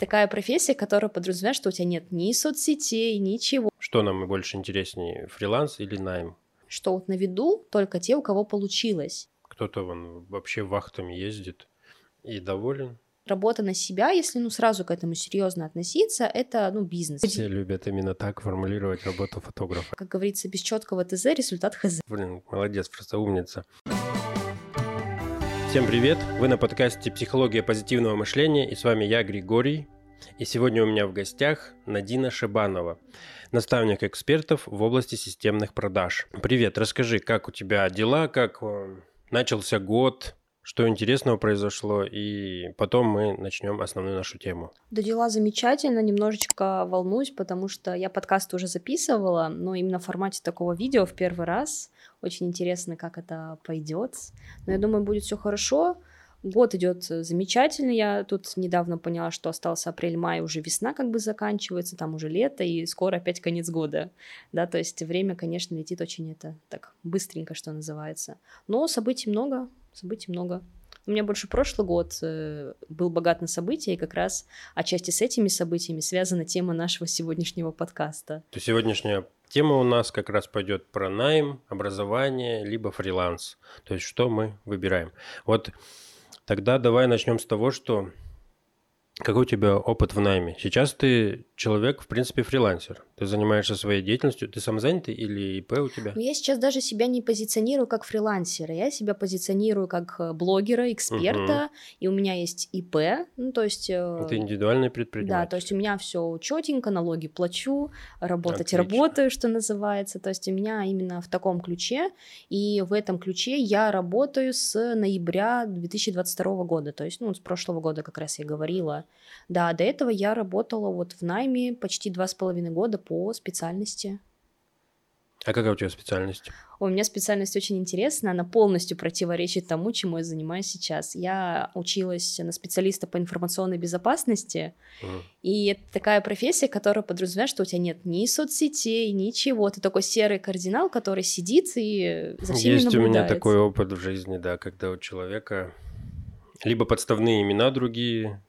такая профессия, которая подразумевает, что у тебя нет ни соцсетей, ничего. Что нам больше интереснее, фриланс или найм? Что вот на виду только те, у кого получилось. Кто-то вон вообще вахтами ездит и доволен. Работа на себя, если ну сразу к этому серьезно относиться, это ну бизнес. Все любят именно так формулировать работу фотографа. Как говорится, без четкого ТЗ результат ХЗ. Блин, молодец, просто умница. Всем привет! Вы на подкасте «Психология позитивного мышления» и с вами я, Григорий. И сегодня у меня в гостях Надина Шибанова, наставник экспертов в области системных продаж. Привет, расскажи, как у тебя дела, как э, начался год, что интересного произошло, и потом мы начнем основную нашу тему. Да дела замечательно, немножечко волнуюсь, потому что я подкаст уже записывала, но именно в формате такого видео в первый раз. Очень интересно, как это пойдет. Но я думаю, будет все хорошо. Год идет замечательно. Я тут недавно поняла, что остался апрель-май, уже весна как бы заканчивается, там уже лето, и скоро опять конец года. Да, то есть время, конечно, летит очень это так быстренько, что называется. Но событий много, событий много. У меня больше прошлый год э, был богат на события, и как раз отчасти с этими событиями связана тема нашего сегодняшнего подкаста. То сегодняшняя тема у нас как раз пойдет про найм, образование, либо фриланс. То есть что мы выбираем. Вот тогда давай начнем с того, что какой у тебя опыт в найме? Сейчас ты человек, в принципе, фрилансер. Ты занимаешься своей деятельностью. Ты самозанятый или ИП у тебя? Ну, я сейчас даже себя не позиционирую как фрилансера. Я себя позиционирую как э, блогера, эксперта. Угу. И у меня есть ИП. Ну, то есть... Э, ты индивидуальный предприниматель. Да, то есть у меня все четенько, налоги плачу, работать Отлично. работаю, что называется. То есть у меня именно в таком ключе. И в этом ключе я работаю с ноября 2022 года. То есть, ну, с прошлого года как раз я говорила. Да, до этого я работала вот в найме почти два с половиной года по специальности. А какая у тебя специальность? У меня специальность очень интересная, она полностью противоречит тому, чему я занимаюсь сейчас. Я училась на специалиста по информационной безопасности, mm. и это такая профессия, которая подразумевает, что у тебя нет ни соцсетей, ничего. Ты такой серый кардинал, который сидит и за всеми Есть наблюдает. у меня такой опыт в жизни, да, когда у человека либо подставные имена другие,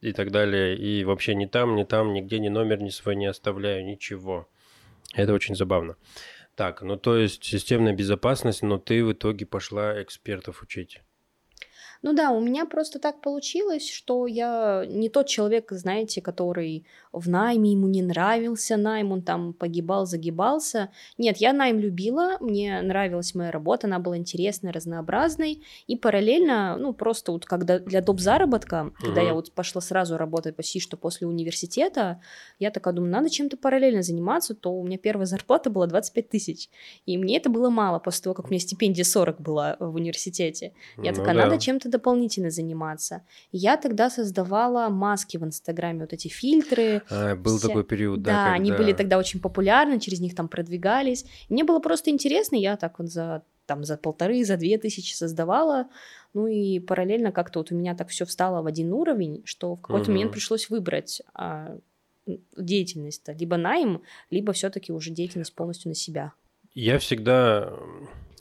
и так далее. И вообще ни там, ни там, нигде ни номер ни свой не оставляю, ничего. Это очень забавно. Так, ну то есть системная безопасность, но ты в итоге пошла экспертов учить. Ну да, у меня просто так получилось, что я не тот человек, знаете, который в найме, ему не нравился найм, он там погибал, загибался. Нет, я найм любила, мне нравилась моя работа, она была интересной, разнообразной, и параллельно, ну, просто вот когда для доп. заработка, угу. когда я вот пошла сразу работать почти что после университета, я такая думаю, надо чем-то параллельно заниматься, то у меня первая зарплата была 25 тысяч, и мне это было мало после того, как у меня стипендия 40 была в университете. Я ну, такая, да. надо чем-то дополнительно заниматься. Я тогда создавала маски в Инстаграме, вот эти фильтры. А, был вся... такой период, да. Да, когда... они были тогда очень популярны, через них там продвигались. Мне было просто интересно, я так вот за там за полторы, за две тысячи создавала, ну и параллельно как-то вот у меня так все встало в один уровень, что в какой-то угу. момент пришлось выбрать а, деятельность, либо найм, либо все-таки уже деятельность полностью на себя. Я всегда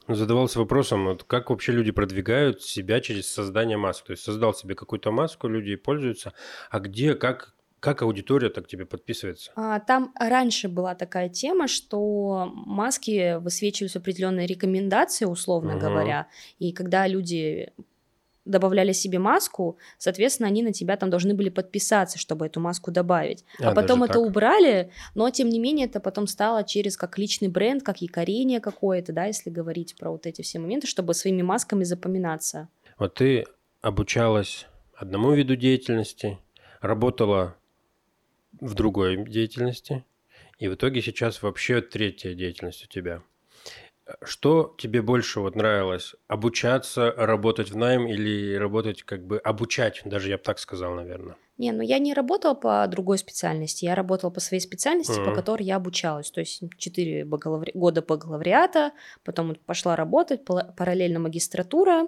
задавался вопросом, вот как вообще люди продвигают себя через создание масок. То есть создал себе какую-то маску, люди пользуются, а где, как, как аудитория так тебе подписывается? А, там раньше была такая тема, что маски высвечивались определенные рекомендации, условно угу. говоря, и когда люди добавляли себе маску, соответственно, они на тебя там должны были подписаться, чтобы эту маску добавить. А, а потом это так? убрали, но тем не менее это потом стало через как личный бренд, как якорение какое-то, да, если говорить про вот эти все моменты, чтобы своими масками запоминаться. Вот ты обучалась одному виду деятельности, работала в другой деятельности, и в итоге сейчас вообще третья деятельность у тебя. Что тебе больше вот нравилось? Обучаться, работать в найм или работать как бы обучать, даже я бы так сказал, наверное? Не, ну я не работала по другой специальности, я работала по своей специальности, mm-hmm. по которой я обучалась. То есть 4 бакалаври... года бакалавриата, потом пошла работать, параллельно магистратура,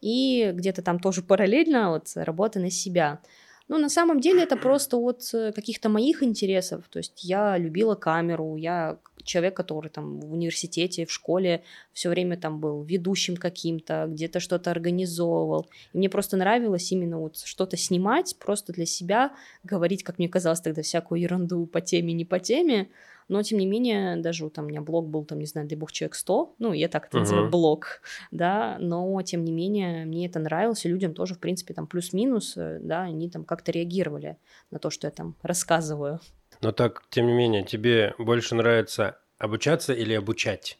и где-то там тоже параллельно вот работа на себя. Ну, на самом деле это просто от э, каких-то моих интересов. То есть я любила камеру, я человек, который там в университете, в школе все время там был ведущим каким-то, где-то что-то организовывал. И мне просто нравилось именно вот что-то снимать, просто для себя, говорить, как мне казалось тогда, всякую ерунду по теме, не по теме. Но, тем не менее, даже там у меня блог был, там, не знаю, дай бог, человек 100, ну, я так это uh-huh. называю, блог, да, но, тем не менее, мне это нравилось, и людям тоже, в принципе, там, плюс-минус, э, да, они там как-то реагировали на то, что я там рассказываю. Но так, тем не менее, тебе больше нравится обучаться или обучать?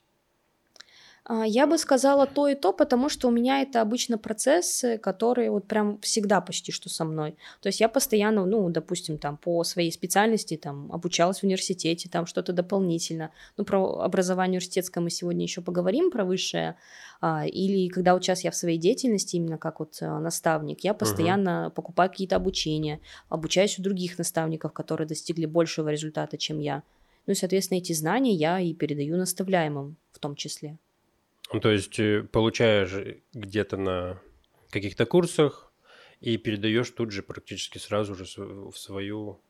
А, я бы сказала то и то, потому что у меня это обычно процессы, которые вот прям всегда почти что со мной. То есть я постоянно, ну, допустим, там по своей специальности там обучалась в университете, там что-то дополнительно. Ну, про образование университетское мы сегодня еще поговорим, про высшее. А, или когда вот сейчас я в своей деятельности, именно как вот э, наставник, я постоянно uh-huh. покупаю какие-то обучения, обучаюсь у других наставников, которые достигли большего результата, чем я. Ну и, соответственно, эти знания я и передаю наставляемым в том числе. Ну, то есть э, получаешь где-то на каких-то курсах и передаешь тут же практически сразу же в свою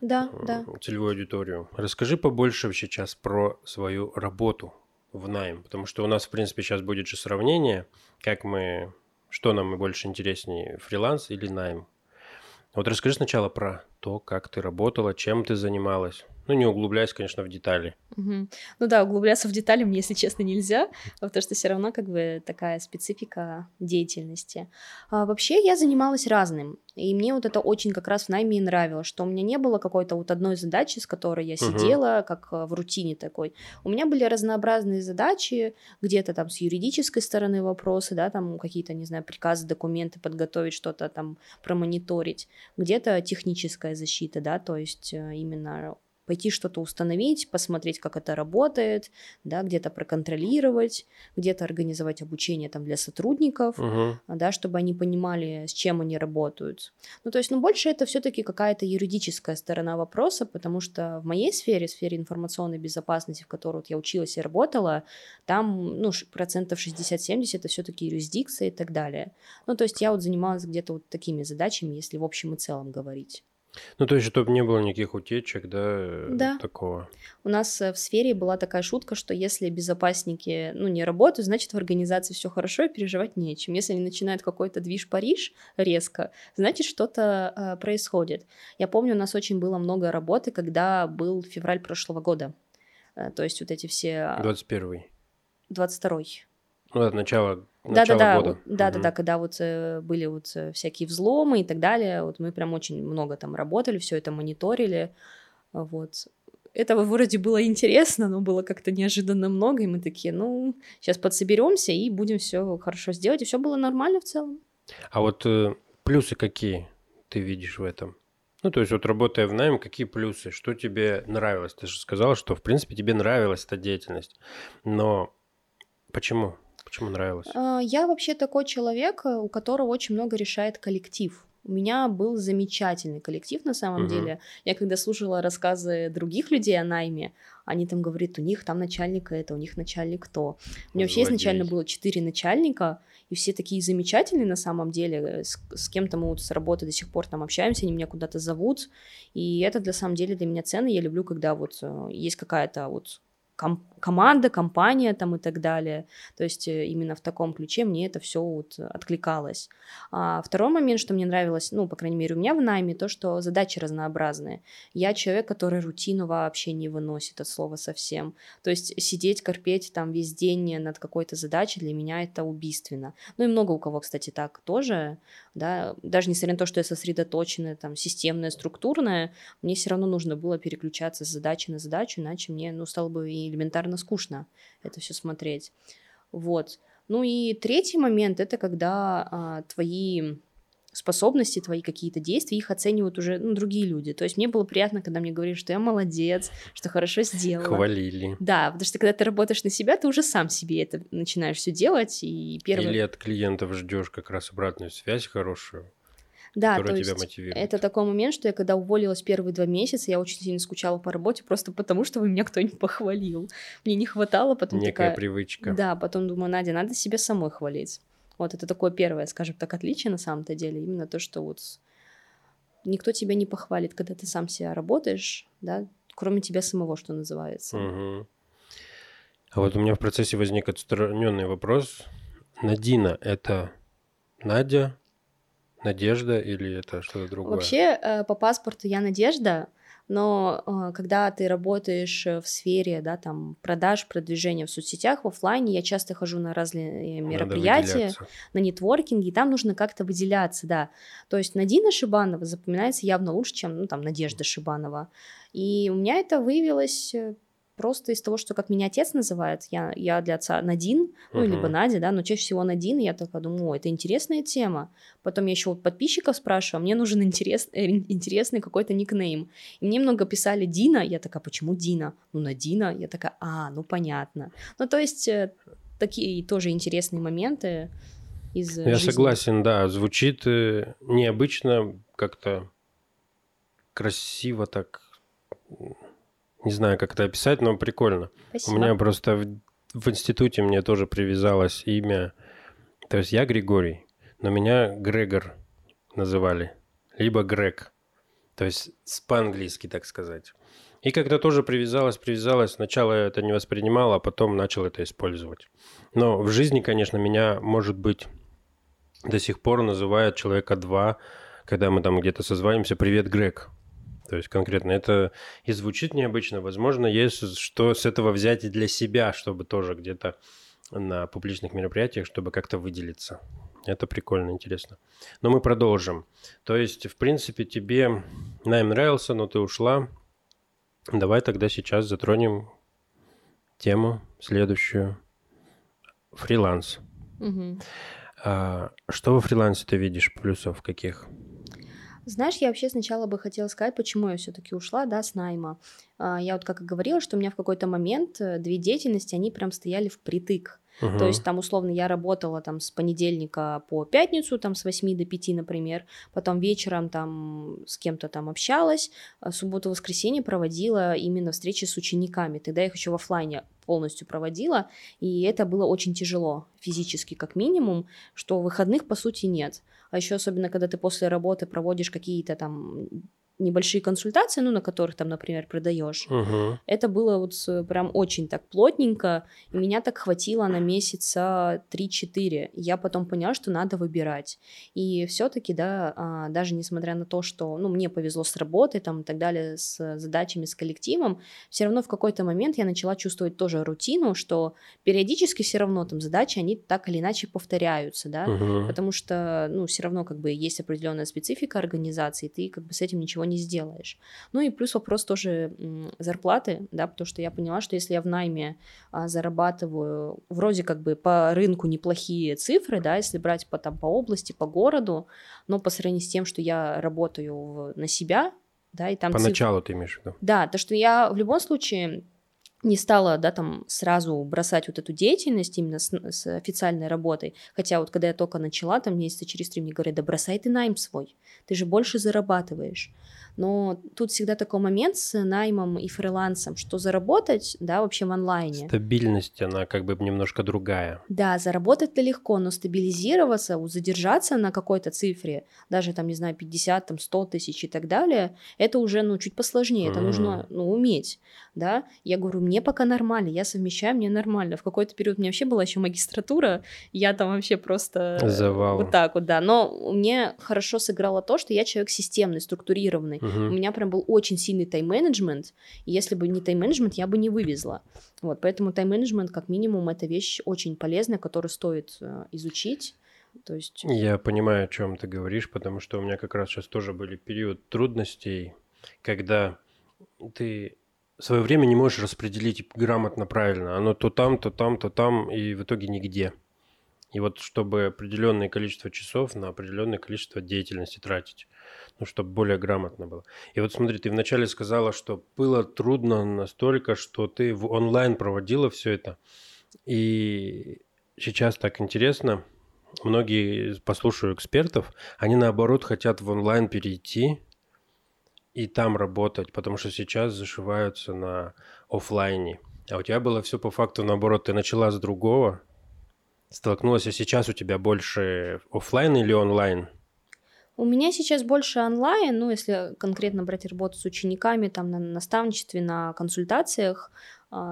да, да. целевую аудиторию. Расскажи побольше вообще сейчас про свою работу в найм, потому что у нас, в принципе, сейчас будет же сравнение, как мы, что нам больше интереснее, фриланс или найм. Вот расскажи сначала про то, как ты работала, чем ты занималась. Ну, не углубляясь, конечно, в детали. Угу. Ну да, углубляться в детали мне, если честно, нельзя, потому что все равно как бы такая специфика деятельности. А, вообще я занималась разным, и мне вот это очень как раз в найме и нравилось, что у меня не было какой-то вот одной задачи, с которой я сидела, угу. как а, в рутине такой. У меня были разнообразные задачи, где-то там с юридической стороны вопросы, да, там какие-то, не знаю, приказы, документы подготовить, что-то там промониторить, где-то техническая защита, да, то есть э, именно пойти что-то установить, посмотреть, как это работает, да, где-то проконтролировать, где-то организовать обучение там для сотрудников, uh-huh. да, чтобы они понимали, с чем они работают. Ну, то есть, ну, больше это все-таки какая-то юридическая сторона вопроса, потому что в моей сфере, сфере информационной безопасности, в которой вот я училась и работала, там, ну, процентов 60-70 это все-таки юрисдикция и так далее. Ну, то есть я вот занималась где-то вот такими задачами, если в общем и целом говорить. Ну, то есть, чтобы не было никаких утечек, да, э, да. такого. У нас э, в сфере была такая шутка, что если безопасники, ну, не работают, значит, в организации все хорошо и переживать нечем. Если они начинают какой-то движ Париж резко, значит, что-то э, происходит. Я помню, у нас очень было много работы, когда был февраль прошлого года. Э, то есть вот эти все... 21-й. 22-й. Ну, от начала да, да, да, года. да, угу. да, да, когда вот э, были вот э, всякие взломы и так далее, вот мы прям очень много там работали, все это мониторили, вот. Этого вроде было интересно, но было как-то неожиданно много, и мы такие, ну, сейчас подсоберемся и будем все хорошо сделать, и все было нормально в целом. А вот э, плюсы какие ты видишь в этом? Ну, то есть вот работая в найм, какие плюсы? Что тебе нравилось? Ты же сказала, что в принципе тебе нравилась эта деятельность, но почему? Почему нравилось? А, я вообще такой человек, э, у которого очень много решает коллектив. У меня был замечательный коллектив на самом угу. деле. Я когда слушала рассказы других людей о найме, они там говорят, у них там начальник это, у них начальник то. У меня вообще изначально было четыре начальника, и все такие замечательные на самом деле. С, с кем-то мы вот с работы до сих пор там общаемся, они меня куда-то зовут. И это для самом деле для меня ценно. Я люблю, когда вот э, есть какая-то вот ком- команда, компания там и так далее. То есть э, именно в таком ключе мне это все вот откликалось. А второй момент, что мне нравилось, ну, по крайней мере, у меня в найме, то, что задачи разнообразные. Я человек, который рутину вообще не выносит от слова совсем. То есть сидеть, корпеть там весь день над какой-то задачей для меня это убийственно. Ну и много у кого, кстати, так тоже, да, даже несмотря на то, что я сосредоточенная, там, системная, структурная, мне все равно нужно было переключаться с задачи на задачу, иначе мне, ну, стало бы элементарно скучно это все смотреть. Вот. Ну и третий момент это когда а, твои способности, твои какие-то действия, их оценивают уже ну, другие люди. То есть мне было приятно, когда мне говорили, что я молодец, что хорошо сделала. Хвалили. Да, потому что когда ты работаешь на себя, ты уже сам себе это начинаешь все делать. И первый... Или от клиентов ждешь как раз обратную связь хорошую. Да, то есть мотивирует. это такой момент, что я когда уволилась первые два месяца, я очень сильно скучала по работе, просто потому что меня кто-нибудь похвалил. Мне не хватало потом Некая такая... привычка. Да, потом думаю, Надя, надо себя самой хвалить. Вот это такое первое, скажем так, отличие на самом-то деле, именно то, что вот никто тебя не похвалит, когда ты сам себя работаешь, да, кроме тебя самого, что называется. Угу. А вот у меня в процессе возник отстраненный вопрос. Надина – это Надя, Надежда или это что-то другое? Вообще, э, по паспорту я Надежда, но э, когда ты работаешь в сфере, да, там, продаж, продвижения в соцсетях, в офлайне, я часто хожу на разные мероприятия, на нетворкинге, и там нужно как-то выделяться, да. То есть Надина Шибанова запоминается явно лучше, чем, ну, там, Надежда Шибанова. И у меня это выявилось э, просто из того, что как меня отец называет, я, я для отца Надин, ну, uh-huh. либо Надя, да, но чаще всего Надин, и я такая думаю, о, это интересная тема. Потом я еще вот подписчиков спрашиваю, мне нужен интерес, э, интересный какой-то никнейм. И мне много писали Дина, я такая, почему Дина? Ну, на Дина, я такая, а, ну, понятно. Ну, то есть, э, такие тоже интересные моменты из Я жизни. согласен, да, звучит э, необычно, как-то красиво так не знаю, как это описать, но прикольно. Спасибо. У меня просто в, в институте мне тоже привязалось имя. То есть я Григорий, но меня Грегор называли. Либо Грег. То есть по-английски, так сказать. И как-то тоже привязалось, привязалось. Сначала я это не воспринимал, а потом начал это использовать. Но в жизни, конечно, меня, может быть, до сих пор называют человека два, когда мы там где-то созванимся. Привет, Грег. То есть конкретно это и звучит необычно. Возможно, есть что с этого взять и для себя, чтобы тоже где-то на публичных мероприятиях, чтобы как-то выделиться. Это прикольно, интересно. Но мы продолжим. То есть, в принципе, тебе найм нравился, но ты ушла. Давай тогда сейчас затронем тему следующую. Фриланс. Угу. А, что во фрилансе ты видишь плюсов каких? Знаешь, я вообще сначала бы хотела сказать, почему я все-таки ушла, да, с найма. А, я вот как и говорила, что у меня в какой-то момент э, две деятельности, они прям стояли впритык. Uh-huh. То есть там условно я работала там с понедельника по пятницу, там с 8 до 5, например, потом вечером там с кем-то там общалась, а субботу-воскресенье проводила именно встречи с учениками, тогда я их еще в офлайне полностью проводила, и это было очень тяжело, физически как минимум, что выходных по сути нет. А еще особенно, когда ты после работы проводишь какие-то там небольшие консультации, ну, на которых там, например, продаешь. Угу. Это было вот прям очень так плотненько, и меня так хватило на месяца 3-4. Я потом поняла, что надо выбирать. И все-таки, да, а, даже несмотря на то, что, ну, мне повезло с работой там и так далее, с задачами, с коллективом, все равно в какой-то момент я начала чувствовать тоже рутину, что периодически все равно там задачи, они так или иначе повторяются, да, угу. потому что, ну, все равно как бы есть определенная специфика организации, ты как бы с этим ничего не сделаешь. Ну и плюс вопрос тоже зарплаты, да, потому что я поняла, что если я в найме а, зарабатываю вроде как бы по рынку неплохие цифры, да, если брать по, там, по области, по городу, но по сравнению с тем, что я работаю в, на себя, да, и там... Поначалу цифры... ты имеешь в виду? Да, то, что я в любом случае не стала, да, там сразу бросать вот эту деятельность именно с, с официальной работой. Хотя вот когда я только начала, там месяца через три мне говорят, да бросай ты найм свой, ты же больше зарабатываешь. Но тут всегда такой момент с наймом и фрилансом, что заработать, да, вообще в онлайне. Стабильность, она как бы немножко другая. Да, заработать-то легко, но стабилизироваться, задержаться на какой-то цифре, даже там, не знаю, 50, там, 100 тысяч и так далее, это уже, ну, чуть посложнее, это mm. нужно, ну, уметь, да. Я говорю, мне пока нормально, я совмещаю, мне нормально. В какой-то период у меня вообще была еще магистратура, я там вообще просто Завал. вот так вот, да. Но мне хорошо сыграло то, что я человек системный, структурированный. Угу. У меня прям был очень сильный тайм-менеджмент, и если бы не тайм-менеджмент, я бы не вывезла. Вот, поэтому тайм-менеджмент, как минимум, это вещь очень полезная, которую стоит э, изучить. То есть... Я понимаю, о чем ты говоришь, потому что у меня как раз сейчас тоже были период трудностей, когда ты свое время не можешь распределить грамотно, правильно. Оно то там, то там, то там, и в итоге нигде. И вот чтобы определенное количество часов на определенное количество деятельности тратить ну, чтобы более грамотно было. И вот смотри, ты вначале сказала, что было трудно настолько, что ты в онлайн проводила все это. И сейчас так интересно, многие, послушаю экспертов, они наоборот хотят в онлайн перейти и там работать, потому что сейчас зашиваются на офлайне. А у тебя было все по факту наоборот, ты начала с другого, столкнулась, а сейчас у тебя больше офлайн или онлайн? У меня сейчас больше онлайн, ну, если конкретно брать работу с учениками, там, на наставничестве, на консультациях,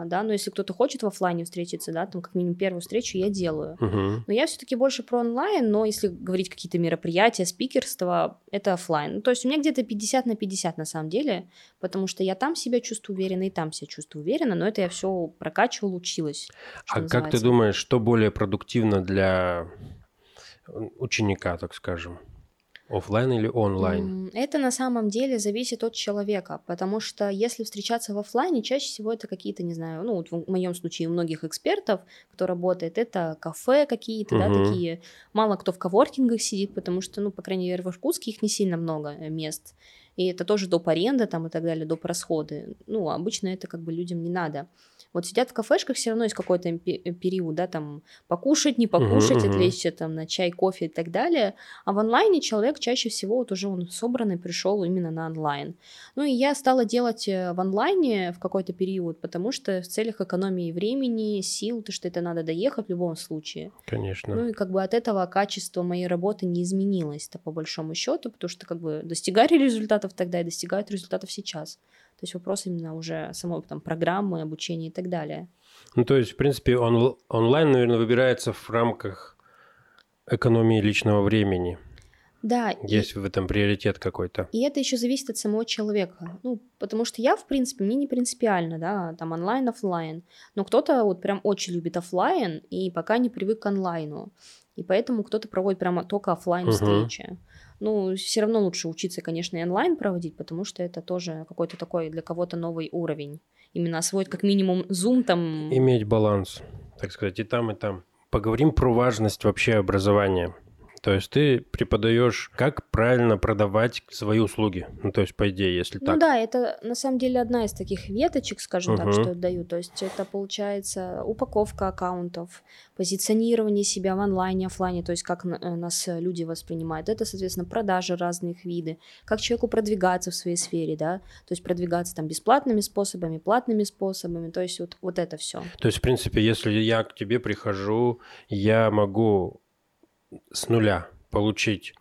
да, но если кто-то хочет в офлайне встретиться, да, там как минимум первую встречу я делаю. Угу. Но я все-таки больше про онлайн, но если говорить какие-то мероприятия, спикерство, это офлайн. Ну, то есть у меня где-то 50 на 50 на самом деле, потому что я там себя чувствую уверенно и там себя чувствую уверенно, но это я все прокачивала, училась. А как ты думаешь, что более продуктивно для ученика, так скажем? Офлайн или онлайн? Это на самом деле зависит от человека, потому что если встречаться в офлайне, чаще всего это какие-то, не знаю, ну вот в моем случае у многих экспертов, кто работает, это кафе какие-то, угу. да, такие. Мало кто в коворкингах сидит, потому что, ну, по крайней мере, в Иркутске их не сильно много э, мест. И это тоже доп. аренда там и так далее, доп. расходы. Ну, обычно это как бы людям не надо. Вот сидят в кафешках, все равно есть какой-то э, период, да, там покушать, не покушать, uh-huh, отвлечься там на чай, кофе и так далее. А в онлайне человек чаще всего вот уже он собранный пришел именно на онлайн. Ну и я стала делать э, в онлайне в какой-то период, потому что в целях экономии времени, сил, то что это надо доехать в любом случае. Конечно. Ну и как бы от этого качество моей работы не изменилось-то по большому счету, потому что как бы достигали результатов тогда и достигают результатов сейчас. То есть вопрос именно уже самой там, программы, обучения и так далее. Ну, то есть, в принципе, он, онлайн, наверное, выбирается в рамках экономии личного времени. Да. Есть и, в этом приоритет какой-то. И это еще зависит от самого человека. Ну, потому что я, в принципе, мне не принципиально, да, там онлайн, офлайн. Но кто-то вот прям очень любит офлайн и пока не привык к онлайну. И поэтому кто-то проводит прямо только офлайн встречи. Угу. Ну, все равно лучше учиться, конечно, и онлайн проводить, потому что это тоже какой-то такой для кого-то новый уровень. Именно освоить как минимум Zoom там. Иметь баланс, так сказать, и там, и там. Поговорим про важность вообще образования. То есть ты преподаешь, как правильно продавать свои услуги. Ну, то есть, по идее, если ну, так. Ну да, это на самом деле одна из таких веточек, скажем угу. так, что я даю. То есть это получается упаковка аккаунтов, позиционирование себя в онлайне, офлайне, то есть как э, нас люди воспринимают. Это, соответственно, продажи разных виды, как человеку продвигаться в своей сфере, да, то есть продвигаться там бесплатными способами, платными способами, то есть вот, вот это все. То есть, в принципе, если я к тебе прихожу, я могу с нуля получить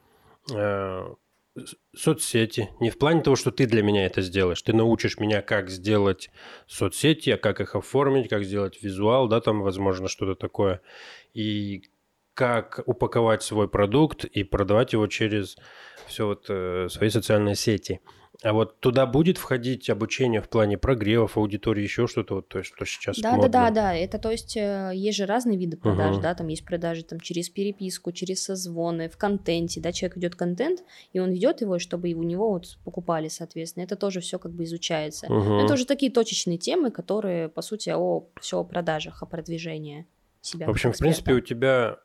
э, соцсети. Не в плане того, что ты для меня это сделаешь. Ты научишь меня, как сделать соцсети, а как их оформить, как сделать визуал, да, там, возможно, что-то такое. И как упаковать свой продукт и продавать его через все вот э, свои социальные сети. А вот туда будет входить обучение в плане прогревов, аудитории, еще что-то, вот, то есть, что сейчас Да, модно. да, да, да. Это то есть э, есть же разные виды продаж, угу. да, там есть продажи там через переписку, через созвоны, в контенте, да, человек ведет контент, и он ведет его, чтобы у него вот покупали, соответственно. Это тоже все как бы изучается. Угу. Это уже такие точечные темы, которые, по сути, о все о продажах, о продвижении себя. В общем, в принципе, у тебя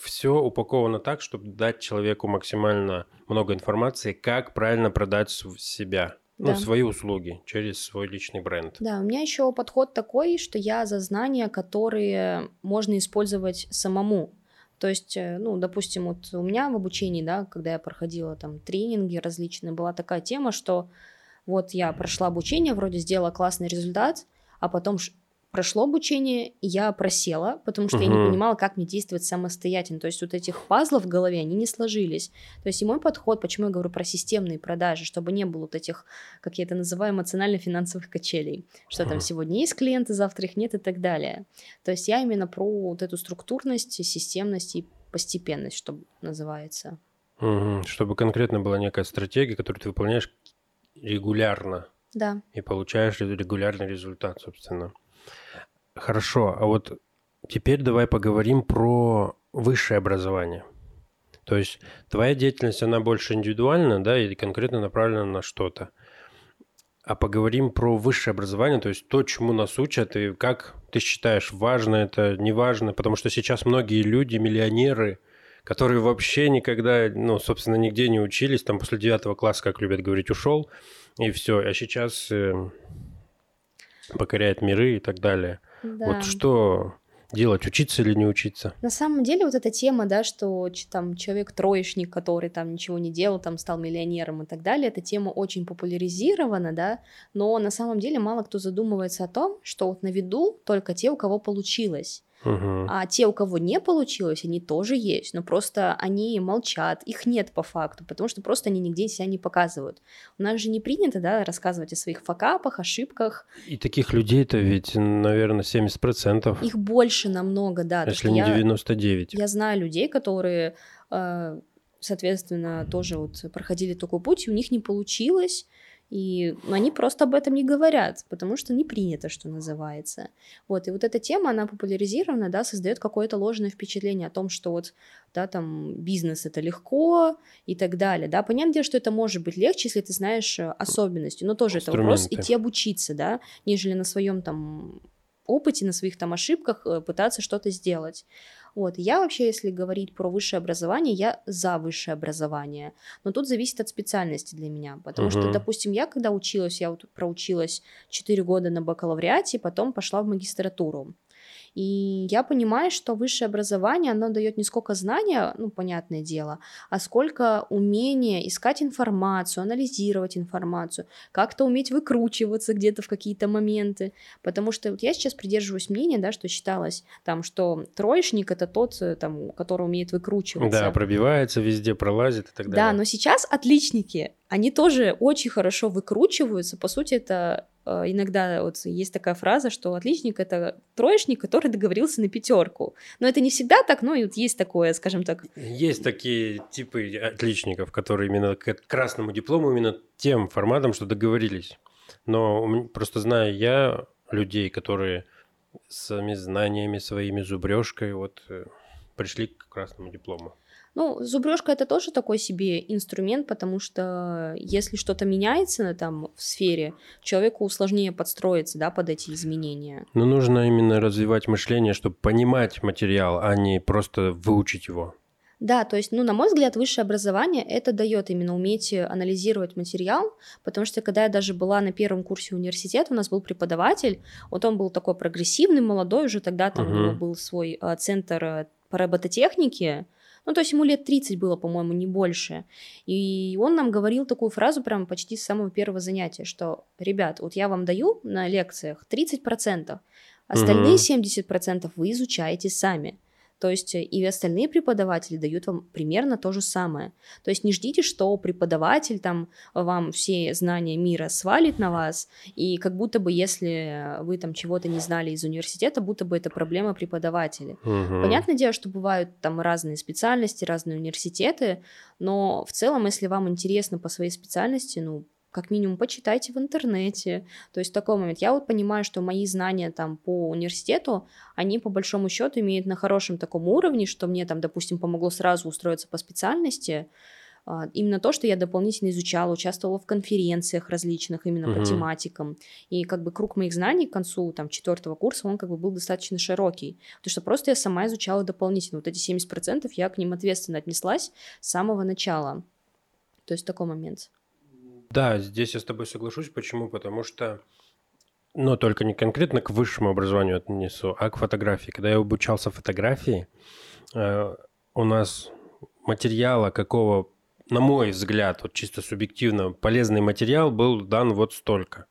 все упаковано так, чтобы дать человеку максимально много информации, как правильно продать себя. Ну, да. Ну, свои услуги через свой личный бренд. Да, у меня еще подход такой, что я за знания, которые можно использовать самому. То есть, э, ну, допустим, вот у меня в обучении, да, когда я проходила там тренинги различные, была такая тема, что вот я прошла обучение, вроде сделала классный результат, а потом прошло обучение, я просела, потому что угу. я не понимала, как мне действовать самостоятельно. То есть вот этих пазлов в голове, они не сложились. То есть и мой подход, почему я говорю про системные продажи, чтобы не было вот этих, как я это называю, эмоционально-финансовых качелей, что угу. там сегодня есть клиенты, завтра их нет и так далее. То есть я именно про вот эту структурность, системность и постепенность, что называется. Угу. Чтобы конкретно была некая стратегия, которую ты выполняешь регулярно. Да. И получаешь регулярный результат, собственно. Хорошо, а вот теперь давай поговорим про высшее образование. То есть твоя деятельность, она больше индивидуальна, да, и конкретно направлена на что-то. А поговорим про высшее образование, то есть то, чему нас учат, и как ты считаешь, важно это, не важно, потому что сейчас многие люди, миллионеры, которые вообще никогда, ну, собственно, нигде не учились, там после девятого класса, как любят говорить, ушел, и все, а сейчас э, покоряет миры и так далее. Да. Вот что делать, учиться или не учиться? На самом деле вот эта тема, да, что там человек-троечник, который там ничего не делал, там стал миллионером и так далее, эта тема очень популяризирована, да, но на самом деле мало кто задумывается о том, что вот на виду только те, у кого получилось. Мгм. А те, у кого не получилось, они тоже есть, но просто они молчат, их нет по факту, потому что просто они нигде себя не показывают. У нас же не принято, да, рассказывать о своих факапах, ошибках. И таких людей-то ведь, наверное, 70%, Их больше намного, да. если не я- 99. Я знаю людей, которые, э, соответственно, тоже вот проходили такой путь, и у них не получилось, и они просто об этом не говорят, потому что не принято, что называется. Вот, и вот эта тема, она популяризирована, да, создает какое-то ложное впечатление о том, что вот, да, там, бизнес это легко и так далее, да. Понятное дело, что это может быть легче, если ты знаешь э, особенности, но тоже это вопрос идти обучиться, да, нежели на своем там опыте, на своих там ошибках э, пытаться что-то сделать. Вот. Я вообще, если говорить про высшее образование, я за высшее образование. Но тут зависит от специальности для меня. Потому что, Мгм. допустим, я когда училась, я вот проучилась 4 года на бакалавриате, потом пошла в магистратуру. И я понимаю, что высшее образование, оно дает не сколько знания, ну, понятное дело, а сколько умения искать информацию, анализировать информацию, как-то уметь выкручиваться где-то в какие-то моменты. Потому что вот я сейчас придерживаюсь мнения, да, что считалось там, что троечник это тот, э, там, который умеет выкручиваться. Да, пробивается везде, пролазит и так Да, далее. но сейчас отличники, они тоже очень хорошо выкручиваются. По сути, это иногда вот есть такая фраза, что отличник это троечник, который договорился на пятерку. Но это не всегда так, но и вот есть такое, скажем так, Есть такие типы отличников, которые именно к красному диплому, именно тем форматом, что договорились. Но просто знаю я людей, которые своими знаниями, своими зубрежкой вот э, пришли к красному диплому. Ну, зубрежка это тоже такой себе инструмент, потому что если что-то меняется там в сфере, человеку сложнее подстроиться, да, под эти изменения. Но нужно именно развивать мышление, чтобы понимать материал, а не просто выучить его. Да, то есть, ну, на мой взгляд, высшее образование это дает именно уметь анализировать материал, потому что когда я даже была на первом курсе университета, у нас был преподаватель, вот он был такой прогрессивный, молодой, уже тогда там у него был свой э, центр э, по робототехнике, ну, то есть ему лет 30 было, по-моему, не больше. И он нам говорил такую фразу прям почти с самого первого занятия, что, ребят, вот я вам даю на лекциях 30%, остальные Мгм. 70% вы изучаете сами. То есть э, и остальные преподаватели дают вам примерно то же самое. То есть не ждите, что преподаватель там вам все знания мира свалит на вас, и как будто бы если вы там чего-то не знали из университета, будто бы это проблема преподавателя. Мгм. Понятное дело, что бывают там разные специальности, разные университеты, но в целом, если вам интересно по своей специальности, ну, как минимум, почитайте в интернете. То есть такой момент. Я вот понимаю, что мои знания там по университету, они по большому счету имеют на хорошем таком уровне, что мне там, допустим, помогло сразу устроиться по специальности. А, Именно то, что я дополнительно изучала, участвовала в конференциях различных именно по Мгм. тематикам. И как бы круг моих знаний к концу там четвертого курса, он как бы был достаточно широкий. Потому что просто я сама изучала дополнительно. Вот эти 70% я к ним ответственно отнеслась с самого начала. То есть такой момент. Да, здесь я с тобой соглашусь. Почему? Потому что, но только не конкретно к высшему образованию отнесу, а к фотографии. Когда я обучался фотографии, э, у нас материала какого, на мой взгляд, вот чисто субъективно, полезный материал был дан вот столько.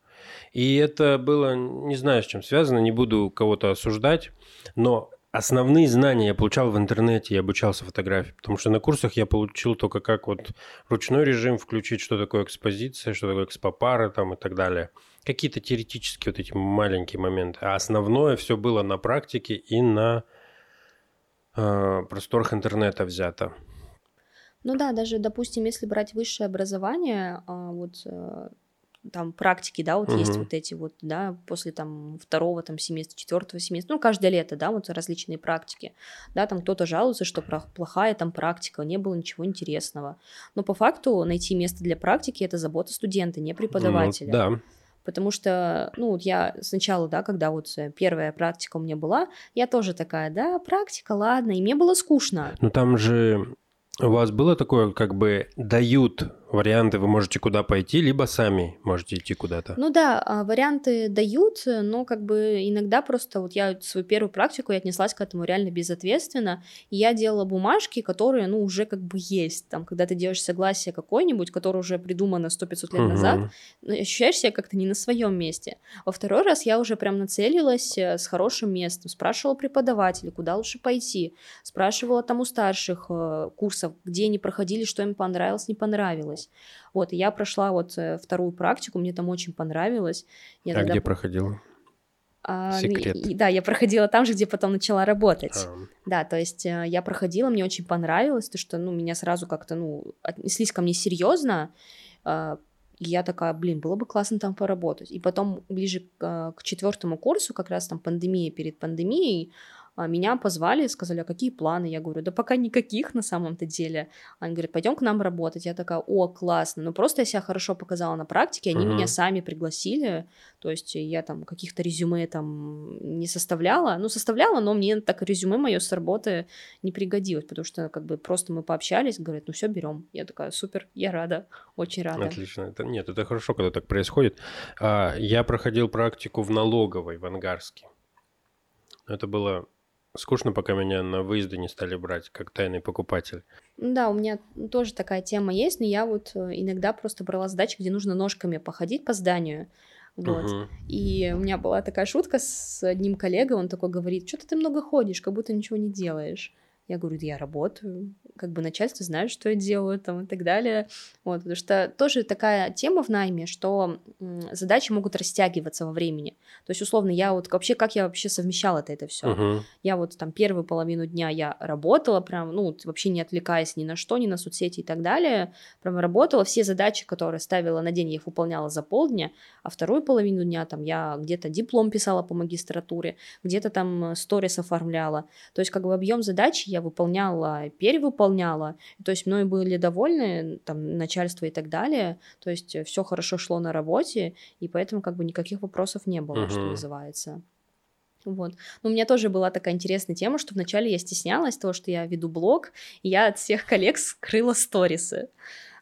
И это было, не знаю, с чем связано, не буду кого-то осуждать, но основные знания я получал в интернете, я обучался фотографии, потому что на курсах я получил только как вот ручной режим включить, что такое экспозиция, что такое экспопары там и так далее. Какие-то теоретические вот эти маленькие моменты. А основное все было на практике и на э, просторах интернета взято. Ну да, даже, допустим, если брать высшее образование, а, вот э, там практики, да, вот есть Мгм. вот эти вот, да, после там второго там семестра, четвертого семестра, ну, каждое лето, да, вот различные практики, да, там кто-то жалуется, что плохая там практика, не было ничего интересного, но по факту найти место для практики это забота студента, не преподавателя. Ну, да. Потому что, ну, вот я сначала, да, когда вот первая практика у меня была, я тоже такая, да, практика, ладно, и мне было скучно. Ну там же у вас было такое, как бы дают варианты вы можете куда пойти, либо сами можете идти куда-то. Ну да, а, варианты дают, но как бы иногда просто вот я свою первую практику я отнеслась к этому реально безответственно, и я делала бумажки, которые, ну, уже как бы есть, там, когда ты делаешь согласие какое-нибудь, которое уже придумано 100-500 лет угу. назад, ну, ощущаешь себя как-то не на своем месте. Во второй раз я уже прям нацелилась э, с хорошим местом, спрашивала преподавателей, куда лучше пойти, спрашивала там у старших э, курсов, где они проходили, что им понравилось, не понравилось. Вот, и я прошла вот э, вторую практику, мне там очень понравилось. Я а тогда... где проходила? А, Секрет. И, да, я проходила там же, где потом начала работать. А. Да, то есть э, я проходила, мне очень понравилось, то что, ну, меня сразу как-то, ну, отнеслись ко мне серьезно. А, я такая, блин, было бы классно там поработать. И потом ближе к, к четвертому курсу, как раз там пандемия перед пандемией, меня позвали, сказали, а какие планы? Я говорю, да пока никаких на самом-то деле. Они говорят, пойдем к нам работать. Я такая, о, классно. Ну, просто я себя хорошо показала на практике, они uh-huh. меня сами пригласили. То есть я там каких-то резюме там не составляла. Ну, составляла, но мне так резюме мое с работы не пригодилось, потому что как бы просто мы пообщались, говорят, ну все, берем. Я такая, супер, я рада, очень рада. Отлично. Это, нет, это хорошо, когда так происходит. А, я проходил практику в налоговой в Ангарске. Это было Скучно, пока меня на выезды не стали брать, как тайный покупатель. Да, у меня тоже такая тема есть, но я вот э, иногда просто брала задачи, где нужно ножками походить по зданию. Вот. Угу. И у меня была такая шутка с одним коллегой, он такой говорит, что ты много ходишь, как будто ничего не делаешь. Я говорю, я работаю, как бы начальство знает, что я делаю там и так далее. Вот, потому что тоже такая тема в найме, что задачи могут растягиваться во времени. То есть, условно, я вот вообще, как я вообще совмещала это, это все. Uh-huh. Я вот там первую половину дня я работала прям, ну, вообще не отвлекаясь ни на что, ни на соцсети и так далее. Прям работала, все задачи, которые ставила на день, я их выполняла за полдня, а вторую половину дня там я где-то диплом писала по магистратуре, где-то там сторис оформляла. То есть, как бы объем задач я выполняла, перевыполняла, выполняла. То есть мной были довольны, там, начальство и так далее. То есть э, все хорошо шло на работе, и поэтому как бы никаких вопросов не было, uh-huh. что называется. Вот. Но у меня тоже была такая интересная тема, что вначале я стеснялась того, что я веду блог, и я от всех коллег скрыла сторисы.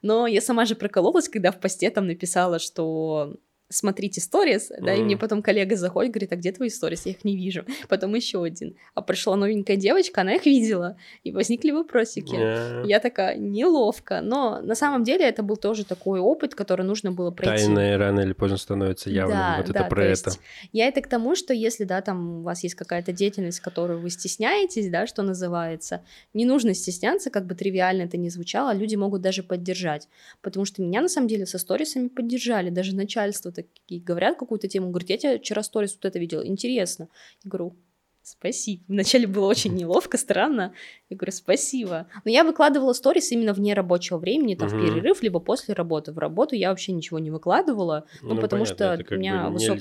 Но я сама же прокололась, когда в посте там написала, что смотрите сторис, да, mm. и мне потом коллега заходит, говорит, а где твои сторис? Я их не вижу. Потом еще один. А пришла новенькая девочка, она их видела, и возникли вопросики. Yeah. Я такая, неловко. Но на самом деле это был тоже такой опыт, который нужно было пройти. Тайное рано или поздно становится явным. Да, вот да, это про это. Я это к тому, что если, да, там у вас есть какая-то деятельность, которую вы стесняетесь, да, что называется, не нужно стесняться, как бы тривиально это ни звучало, люди могут даже поддержать. Потому что меня, на самом деле, со сторисами поддержали, даже начальство такие говорят какую-то тему, говорят, я тебя вчера сторис вот это видел, интересно. Я говорю, спасибо. Вначале было очень неловко, странно. Я говорю, спасибо. Но я выкладывала сторис именно вне рабочего времени, там, угу. в перерыв, либо после работы. В работу я вообще ничего не выкладывала, ну, ну потому понятно, что у меня высок...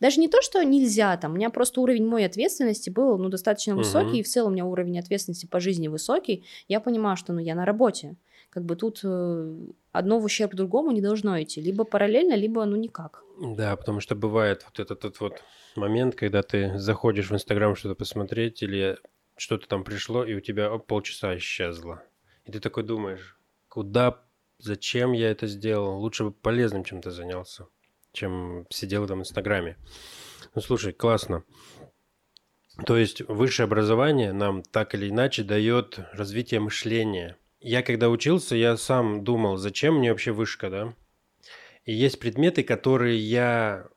Даже не то, что нельзя, там, у меня просто уровень моей ответственности был, ну, достаточно высокий, угу. и в целом у меня уровень ответственности по жизни высокий. Я понимаю, что, ну, я на работе как бы тут э, одно в ущерб другому не должно идти. Либо параллельно, либо ну никак. Да, потому что бывает вот этот, этот вот момент, когда ты заходишь в Инстаграм что-то посмотреть или что-то там пришло, и у тебя оп, полчаса исчезло. И ты такой думаешь, куда, зачем я это сделал? Лучше бы полезным чем-то занялся, чем сидел там в Инстаграме. Ну, слушай, классно. То есть высшее образование нам так или иначе дает развитие мышления – я когда учился, я сам думал, зачем мне вообще вышка, да? И есть предметы, которые я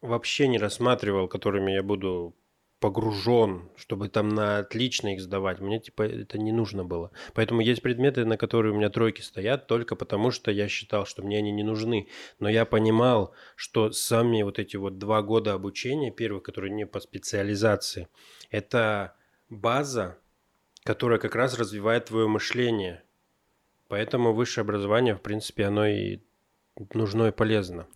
вообще не рассматривал, которыми я буду погружен, чтобы там на отлично их сдавать. Мне типа это не нужно было. Поэтому есть предметы, на которые у меня тройки стоят, только потому что я считал, что мне они не нужны. Но я понимал, что сами вот эти вот два года обучения, первых, которые не по специализации, это база, которая как раз развивает твое мышление. Поэтому высшее образование, в принципе, оно и нужно и полезно.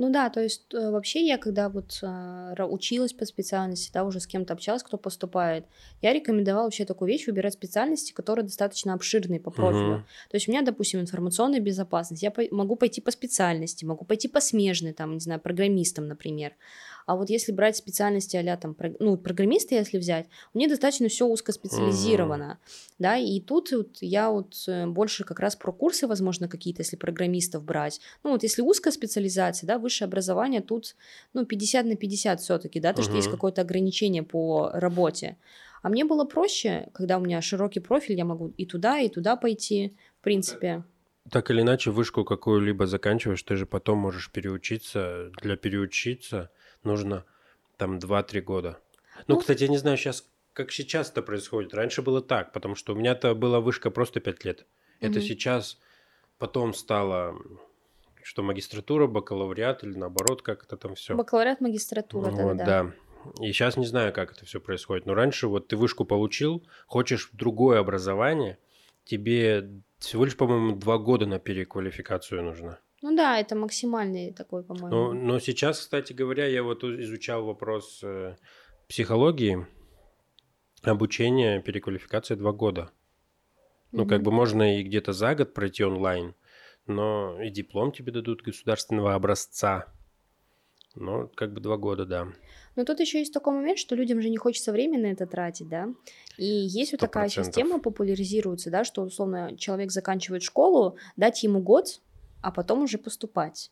Ну да, то есть э, вообще я когда вот э, училась по специальности, да, уже с кем-то общалась, кто поступает, я рекомендовала вообще такую вещь выбирать специальности, которые достаточно обширные по профилю. Угу. То есть у меня, допустим, информационная безопасность, я могу пойти по специальности, могу пойти по смежной, там, не знаю, программистам, например. А вот если брать специальности а там, ну, программиста, если взять, у них достаточно все узкоспециализировано, mm-hmm. да, и тут вот я вот э, больше как раз про курсы, возможно, какие-то, если программистов брать. Ну, вот если узкая специализация, да, высшее образование, тут, ну, 50 на 50 все таки да, то, mm-hmm. что есть какое-то ограничение по работе. А мне было проще, когда у меня широкий профиль, я могу и туда, и туда пойти, в принципе. Так или иначе, вышку какую-либо заканчиваешь, ты же потом можешь переучиться. Для переучиться нужно там 2-3 года. Ну, ну, кстати, я не знаю сейчас, как сейчас это происходит. Раньше было так, потому что у меня-то была вышка просто 5 лет. Это угу. сейчас потом стало что магистратура, бакалавриат или наоборот, как это там все. Бакалавриат, магистратура, вот, да. да. И сейчас не знаю, как это все происходит. Но раньше вот ты вышку получил, хочешь другое образование, тебе всего лишь, по-моему, два года на переквалификацию нужно. Ну да, это максимальный такой, по-моему. Но, но сейчас, кстати говоря, я вот изучал вопрос э, психологии, обучение, переквалификация два года. Ну, как бы можно и где-то за год пройти онлайн, но и диплом тебе дадут государственного образца. Ну, как бы два года, да. Но тут еще есть такой момент, что людям же не хочется время на это тратить, да. И есть 100%. вот такая система популяризируется, да, что условно человек заканчивает школу, дать ему год, а потом уже поступать.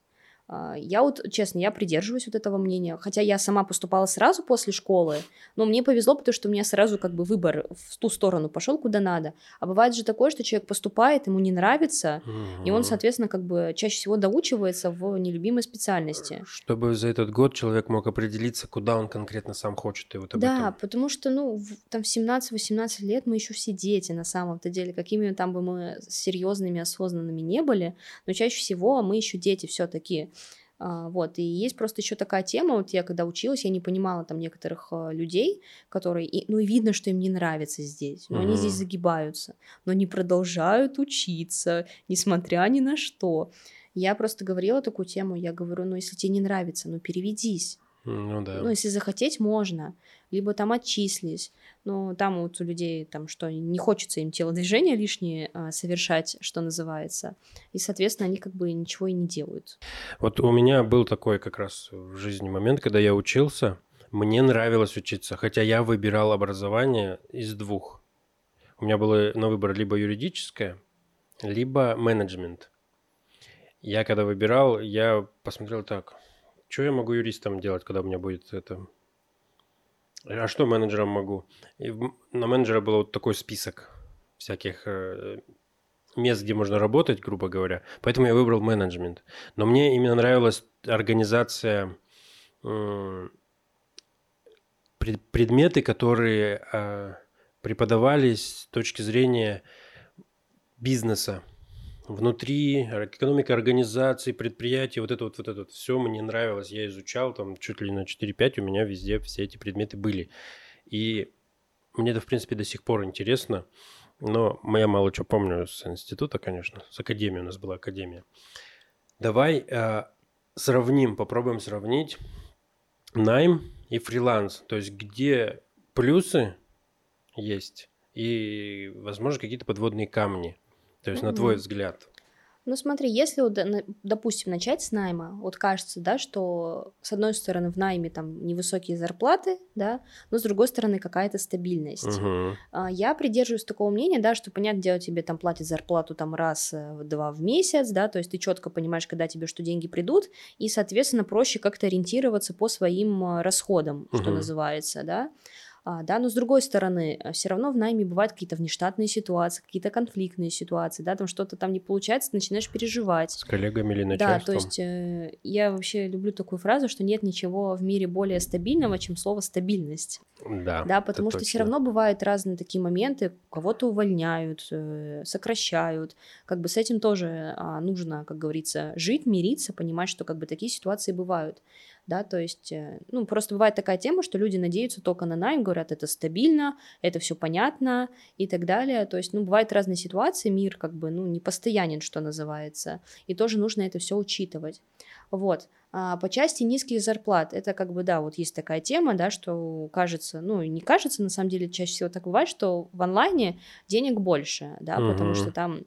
А, я вот, честно, я придерживаюсь вот этого мнения, хотя я сама поступала сразу после школы, но мне повезло, потому что у меня сразу как бы выбор в ту сторону пошел, куда надо. А бывает же такое, что человек поступает, ему не нравится, угу. и он, соответственно, как бы чаще всего доучивается в нелюбимой специальности. Чтобы за этот год человек мог определиться, куда он конкретно сам хочет. И вот об да, этом. потому что, ну, в, там в 17-18 лет мы еще все дети на самом-то деле, какими там бы мы серьезными, осознанными не были, но чаще всего мы еще дети все-таки. А, вот, и есть просто еще такая тема, вот я когда училась, я не понимала там некоторых а, людей, которые, и, ну и видно, что им не нравится здесь, но mm-hmm. они здесь загибаются, но они продолжают учиться, несмотря ни на что. Я просто говорила такую тему, я говорю, ну если тебе не нравится, ну переведись. Ну да. Ну если захотеть, можно. Либо там отчислись. Но там вот у людей там что, не хочется им телодвижения лишние а, совершать, что называется. И, соответственно, они как бы ничего и не делают. Вот у меня был такой как раз в жизни момент, когда я учился. Мне нравилось учиться, хотя я выбирал образование из двух. У меня было на выбор либо юридическое, либо менеджмент. Я когда выбирал, я посмотрел так, что я могу юристом делать, когда у меня будет это... А что менеджером могу? И на менеджера был вот такой список всяких э, мест, где можно работать, грубо говоря. Поэтому я выбрал менеджмент. Но мне именно нравилась организация предметы, которые э, преподавались с точки зрения бизнеса внутри экономика организации, предприятий, вот это вот, вот это вот все мне нравилось. Я изучал там чуть ли на 4-5, у меня везде все эти предметы были. И мне это, в принципе, до сих пор интересно. Но я мало что помню с института, конечно, с академии у нас была академия. Давай э, сравним, попробуем сравнить найм и фриланс. То есть где плюсы есть и, возможно, какие-то подводные камни. То есть, mm-hmm. на твой взгляд. Ну смотри, если, вот, допустим, начать с найма, вот кажется, да, что с одной стороны в найме там невысокие зарплаты, да, но с другой стороны какая-то стабильность. Угу. Я придерживаюсь такого мнения, да, что, понятное дело, тебе там платят зарплату там раз-два в месяц, да, то есть ты четко понимаешь, когда тебе что деньги придут, и, соответственно, проще как-то ориентироваться по своим а, расходам, угу. что называется, да. А, да, но с другой стороны, э, все равно в найме бывают какие-то внештатные ситуации, какие-то конфликтные ситуации, да, там что-то там не получается, ты начинаешь переживать. С коллегами или начальством. Да, то есть э, я вообще люблю такую фразу, что нет ничего в мире более стабильного, чем слово стабильность. Да. Да, потому что все равно бывают разные такие моменты, кого-то увольняют, э, сокращают, как бы с этим тоже э, нужно, как говорится, жить, мириться, понимать, что как бы такие ситуации бывают да, то есть, э, ну, просто бывает такая тема, что люди надеются только на найм, говорят, это стабильно, это все понятно и так далее, то есть, ну, бывают разные ситуации, мир как бы, ну, не постоянен, что называется, и тоже нужно это все учитывать, вот, а по части низких зарплат, это как бы, да, вот есть такая тема, да, что кажется, ну, не кажется, на самом деле, чаще всего так бывает, что в онлайне денег больше, да, угу. потому что там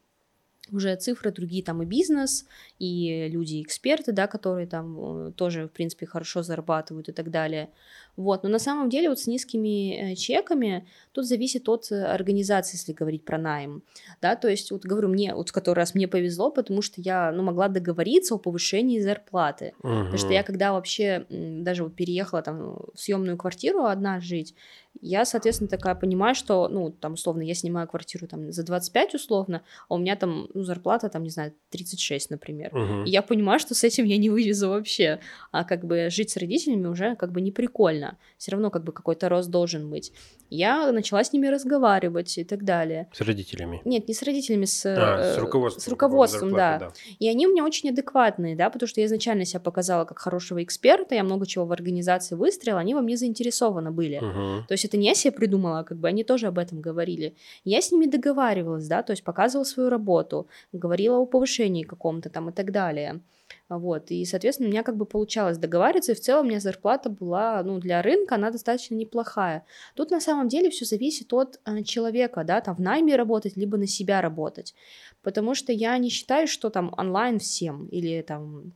уже цифры другие, там и бизнес, и люди-эксперты, да, которые там э, тоже, в принципе, хорошо зарабатывают и так далее. Вот, но на самом деле вот с низкими э, чеками тут зависит от э, организации, если говорить про найм, да, то есть вот говорю, мне, вот в который раз мне повезло, потому что я, ну, могла договориться о повышении зарплаты, угу. потому что я когда вообще даже вот переехала там в съемную квартиру одна жить, я, соответственно, такая понимаю, что, ну, там, условно, я снимаю квартиру там за 25 условно, а у меня там, ну, зарплата там, не знаю, 36, например. Угу. И я понимаю, что с этим я не вывезу вообще. А как бы жить с родителями уже как бы не прикольно. Все равно как бы какой-то рост должен быть. Я начала с ними разговаривать и так далее. С родителями? Нет, не с родителями, с, а, с руководством. С руководством, зарплаты, да. да. И они у меня очень адекватные, да, потому что я изначально себя показала как хорошего эксперта, я много чего в организации выстроила, они во мне заинтересованы были. Угу. То есть это не я себе придумала, а как бы они тоже об этом говорили. Я с ними договаривалась, да, то есть показывала свою работу, говорила о повышении каком-то там и так далее. Вот, и, соответственно, у меня как бы получалось договариваться, и в целом у меня зарплата была, ну, для рынка она достаточно неплохая. Тут на самом деле все зависит от э, человека, да, там в найме работать, либо на себя работать, потому что я не считаю, что там онлайн всем или там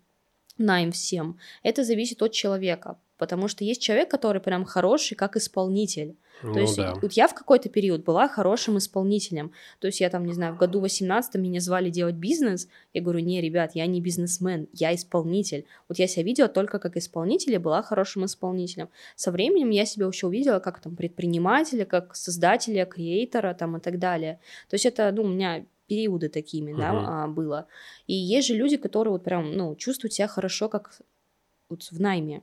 найм всем. Это зависит от человека, потому что есть человек, который прям хороший как исполнитель. То ну, есть да. вот я в какой-то период была хорошим исполнителем. То есть я там, не знаю, в году 18 меня звали делать бизнес. Я говорю, не, ребят, я не бизнесмен, я исполнитель. Вот я себя видела только как исполнитель и была хорошим исполнителем. Со временем я себя еще увидела как там предпринимателя, как создателя, креатора там и так далее. То есть это, ну, у меня периоды такими, uh-huh. да, а, было. И есть же люди, которые вот прям, ну, чувствуют себя хорошо, как вот в найме.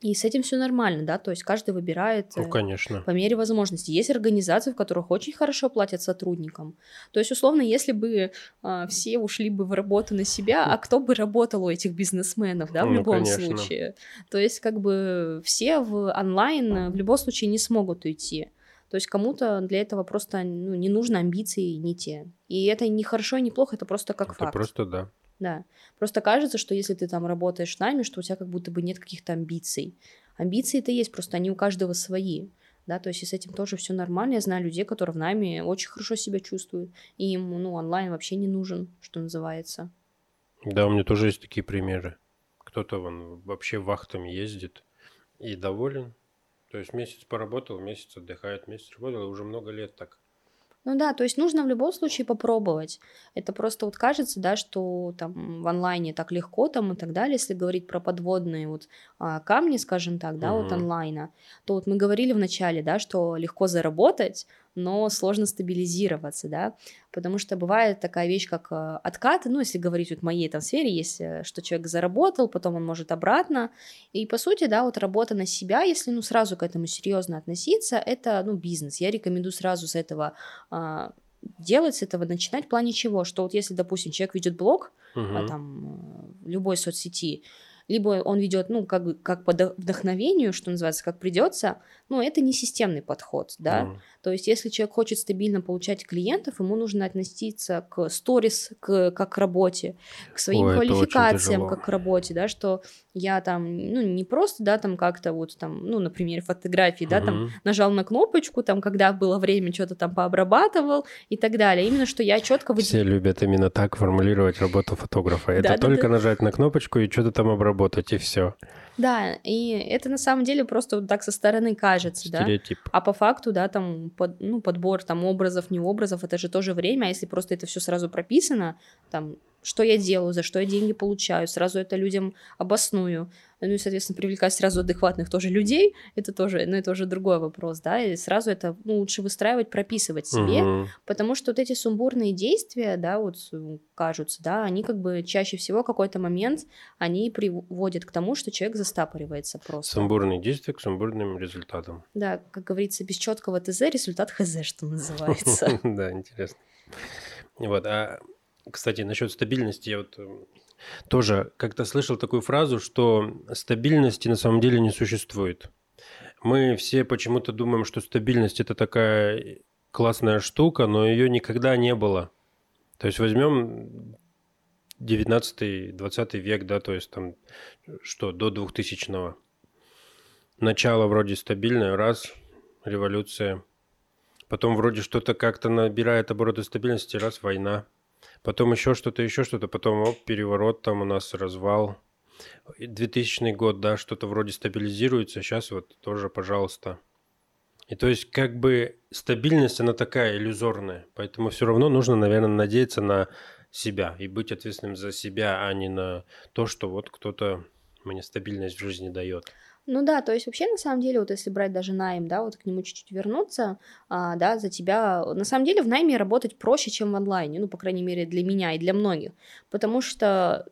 И с этим все нормально, да, то есть каждый выбирает ну, э, конечно. по мере возможности. Есть организации, в которых очень хорошо платят сотрудникам. То есть, условно, если бы а, все ушли бы в работу на себя, а кто бы работал у этих бизнесменов, да, в ну, любом конечно. случае. То есть, как бы все в онлайн в любом случае не смогут уйти. То есть кому-то для этого просто ну, не нужно амбиции не те. И это не хорошо и не плохо, это просто как это факт. просто да. Да. Просто кажется, что если ты там работаешь с нами, что у тебя как будто бы нет каких-то амбиций. Амбиции-то есть, просто они у каждого свои. Да, то есть и с этим тоже все нормально. Я знаю людей, которые в нами очень хорошо себя чувствуют, и им ну, онлайн вообще не нужен, что называется. Да, у меня тоже есть такие примеры. Кто-то вон вообще вахтами ездит и доволен. То есть месяц поработал, месяц отдыхает, месяц работал, и уже много лет так. Ну да, то есть нужно в любом случае попробовать. Это просто вот кажется, да, что там в онлайне так легко там и так далее, если говорить про подводные вот а, камни, скажем так, да, угу. вот онлайна, то вот мы говорили в начале, да, что легко заработать, но сложно стабилизироваться, да, потому что бывает такая вещь, как э, откат, ну, если говорить вот в моей там сфере, есть, э, что человек заработал, потом он может обратно, и по сути, да, вот работа на себя, если, ну, сразу к этому серьезно относиться, это, ну, бизнес, я рекомендую сразу с этого а, делать с этого, начинать в плане чего, что вот если, допустим, человек ведет блог, угу. а, там, в любой соцсети, либо он ведет, ну, как, бы как по вдохновению, что называется, как придется, но это не системный подход, да. Mm. То есть, если человек хочет стабильно получать клиентов, ему нужно относиться к сторис, к, как к работе, к своим Ой, квалификациям, как к работе, да, что я там, ну, не просто, да, там как-то вот там, ну, например, фотографии, mm-hmm. да, там нажал на кнопочку, там, когда было время, что-то там пообрабатывал и так далее. Именно, что я четко... Все любят именно так формулировать работу фотографа. Это только нажать на кнопочку и что-то там обработать, и все. Да, и это на самом деле просто вот так со стороны кажется, Стереотип. да. А по факту, да, там под, ну, подбор там образов, не образов, это же тоже время, а если просто это все сразу прописано, там что я делаю, за что я деньги получаю, сразу это людям обосную. Ну и, соответственно, привлекать сразу адекватных тоже людей, это тоже, ну, это уже другой вопрос, да, и сразу это ну, лучше выстраивать, прописывать себе, угу. потому что вот эти сумбурные действия, да, вот кажутся, да, они как бы чаще всего какой-то момент, они приводят к тому, что человек застапоривается просто. Сумбурные действия к сумбурным результатам. Да, как говорится, без четкого ТЗ результат ХЗ, что называется. Да, интересно. Вот, а кстати, насчет стабильности, я вот эм, тоже как-то слышал такую фразу, что стабильности на самом деле не существует. Мы все почему-то думаем, что стабильность это такая классная штука, но ее никогда не было. То есть возьмем 19-20 век, да, то есть там что, до 2000-го. Начало вроде стабильное, раз, революция. Потом вроде что-то как-то набирает обороты стабильности, раз, война. Потом еще что-то, еще что-то, потом оп, переворот, там у нас развал. 2000 год, да, что-то вроде стабилизируется, сейчас вот тоже, пожалуйста. И то есть как бы стабильность, она такая иллюзорная, поэтому все равно нужно, наверное, надеяться на себя и быть ответственным за себя, а не на то, что вот кто-то мне стабильность в жизни дает. Ну да, то есть вообще на самом деле, вот если брать даже найм, да, вот к нему чуть-чуть вернуться, а, да, за тебя, на самом деле в найме работать проще, чем в онлайне, ну, по крайней мере, для меня и для многих, потому что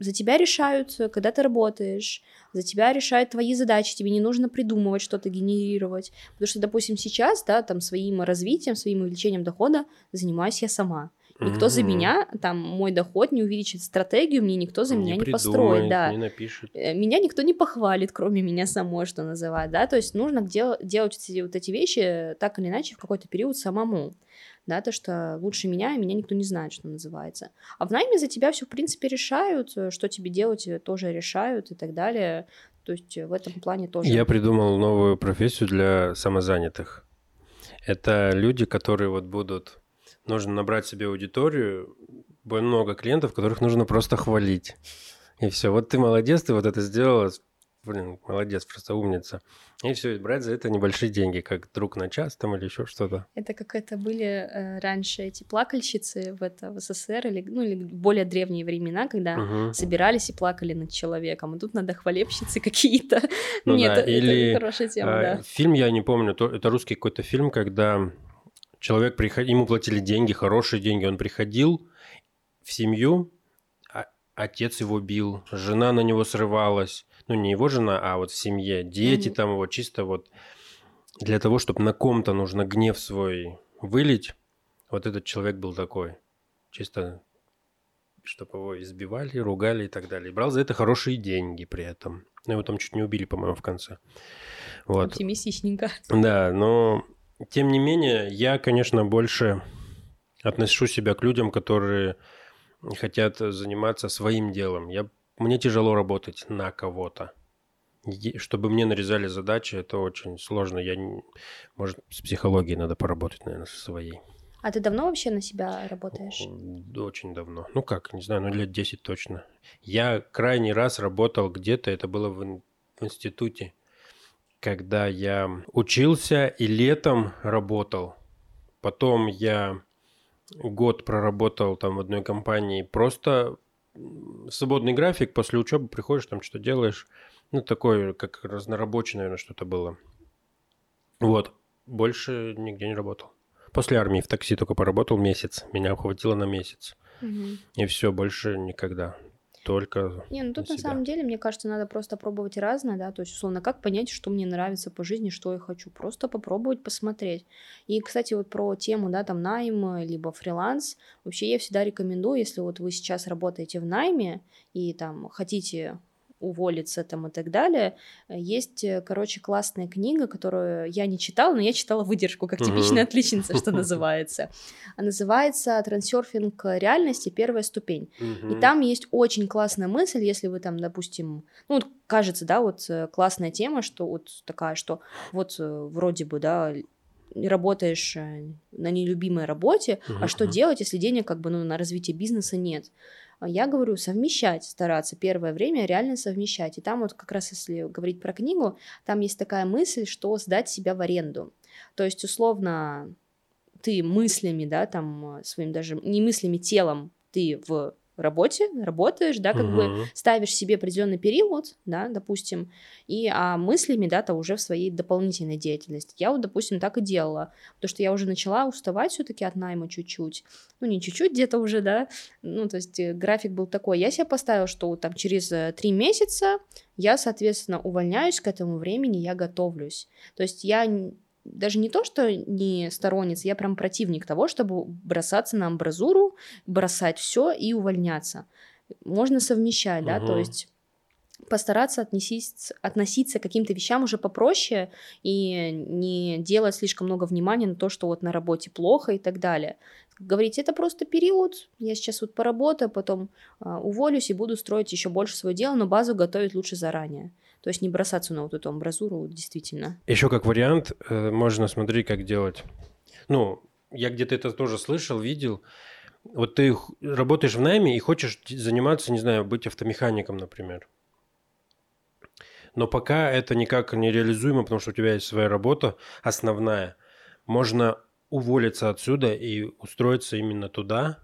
за тебя решают, когда ты работаешь, за тебя решают твои задачи, тебе не нужно придумывать что-то, генерировать, потому что, допустим, сейчас, да, там, своим развитием, своим увеличением дохода занимаюсь я сама, Никто mm-hmm. за меня, там, мой доход не увеличит стратегию, мне никто за меня не, не построит, да. Не напишет. Э, меня никто не похвалит, кроме меня самой, что называть, да, то есть нужно дел- делать эти, вот эти вещи так или иначе в какой-то период самому, да, то, что лучше меня, и меня никто не знает, что называется. А в найме за тебя все, в принципе, решают, э, что тебе делать, э, тоже решают и так далее, то есть в этом плане тоже. Я придумал новую профессию для самозанятых. Это люди, которые вот будут нужно набрать себе аудиторию, много клиентов, которых нужно просто хвалить. И все. Вот ты молодец, ты вот это сделала. Блин, молодец, просто умница. И все, брать за это небольшие деньги, как друг на час там или еще что-то. Это как это были э, раньше эти плакальщицы в, это, в СССР или, ну, или более древние времена, когда угу. собирались и плакали над человеком. А тут надо хвалебщицы какие-то. Ну, Нет, да. это, или, это хорошая тема, э, да. Фильм я не помню, то, это русский какой-то фильм, когда человек приходил, ему платили деньги, хорошие деньги, он приходил в семью, а отец его бил, жена на него срывалась, ну не его жена, а вот в семье, дети mm-hmm. там его чисто вот для того, чтобы на ком-то нужно гнев свой вылить, вот этот человек был такой, чисто чтобы его избивали, ругали и так далее. И брал за это хорошие деньги при этом. Ну, его там чуть не убили, по-моему, в конце. Вот. Оптимистичненько. Да, но тем не менее, я, конечно, больше отношу себя к людям, которые хотят заниматься своим делом. Я, мне тяжело работать на кого-то. Чтобы мне нарезали задачи, это очень сложно. Я, может, с психологией надо поработать, наверное, со своей. А ты давно вообще на себя работаешь? Очень давно. Ну как, не знаю, ну лет 10 точно. Я крайний раз работал где-то, это было в, в институте когда я учился и летом работал. Потом я год проработал там в одной компании. Просто свободный график, после учебы приходишь, там что делаешь. Ну, такое, как разнорабочее, наверное, что-то было. Вот. Больше нигде не работал. После армии в такси только поработал месяц. Меня хватило на месяц. Угу. И все, больше никогда только Не, ну тут на, на самом деле, мне кажется, надо просто пробовать разное, да, то есть, условно, как понять, что мне нравится по жизни, что я хочу, просто попробовать посмотреть. И, кстати, вот про тему, да, там, найм, либо фриланс, вообще я всегда рекомендую, если вот вы сейчас работаете в найме и там хотите уволиться там и так далее. Есть, э, короче, классная книга, которую я не читала, но я читала выдержку, как типичная отличница, что называется. А называется «Трансерфинг реальности. Первая ступень». И там есть очень классная мысль, если вы там, допустим, ну, вот кажется, да, вот э, классная тема, что вот такая, что вот э, вроде бы, да, работаешь на нелюбимой работе, а что делать, если денег как бы ну, на развитие бизнеса нет? А я говорю, совмещать, стараться первое время реально совмещать. И там вот как раз, если говорить про книгу, там есть такая мысль, что сдать себя в аренду. То есть, условно, ты мыслями, да, там, своим даже, не мыслями, телом, ты в работе, работаешь, да, как угу. бы ставишь себе определенный период, да, допустим, и а мыслями, да, то уже в своей дополнительной деятельности. Я вот, допустим, так и делала, потому что я уже начала уставать все-таки от найма чуть-чуть, ну не чуть-чуть где-то уже, да, ну то есть э, график был такой. Я себе поставила, что там через э, три месяца я, соответственно, увольняюсь к этому времени, я готовлюсь. То есть я даже не то, что не сторонница, я прям противник того, чтобы бросаться на амбразуру, бросать все и увольняться. Можно совмещать, угу. да, то есть постараться относиться, относиться к каким-то вещам уже попроще и не делать слишком много внимания на то, что вот на работе плохо и так далее. Говорить, это просто период, я сейчас вот поработаю, потом э, уволюсь и буду строить еще больше свое дело, но базу готовить лучше заранее. То есть не бросаться на вот эту амбразуру, действительно. Еще как вариант, э, можно смотреть, как делать. Ну, я где-то это тоже слышал, видел. Вот ты работаешь в найме и хочешь заниматься, не знаю, быть автомехаником, например. Но пока это никак не реализуемо, потому что у тебя есть своя работа основная. Можно уволиться отсюда и устроиться именно туда,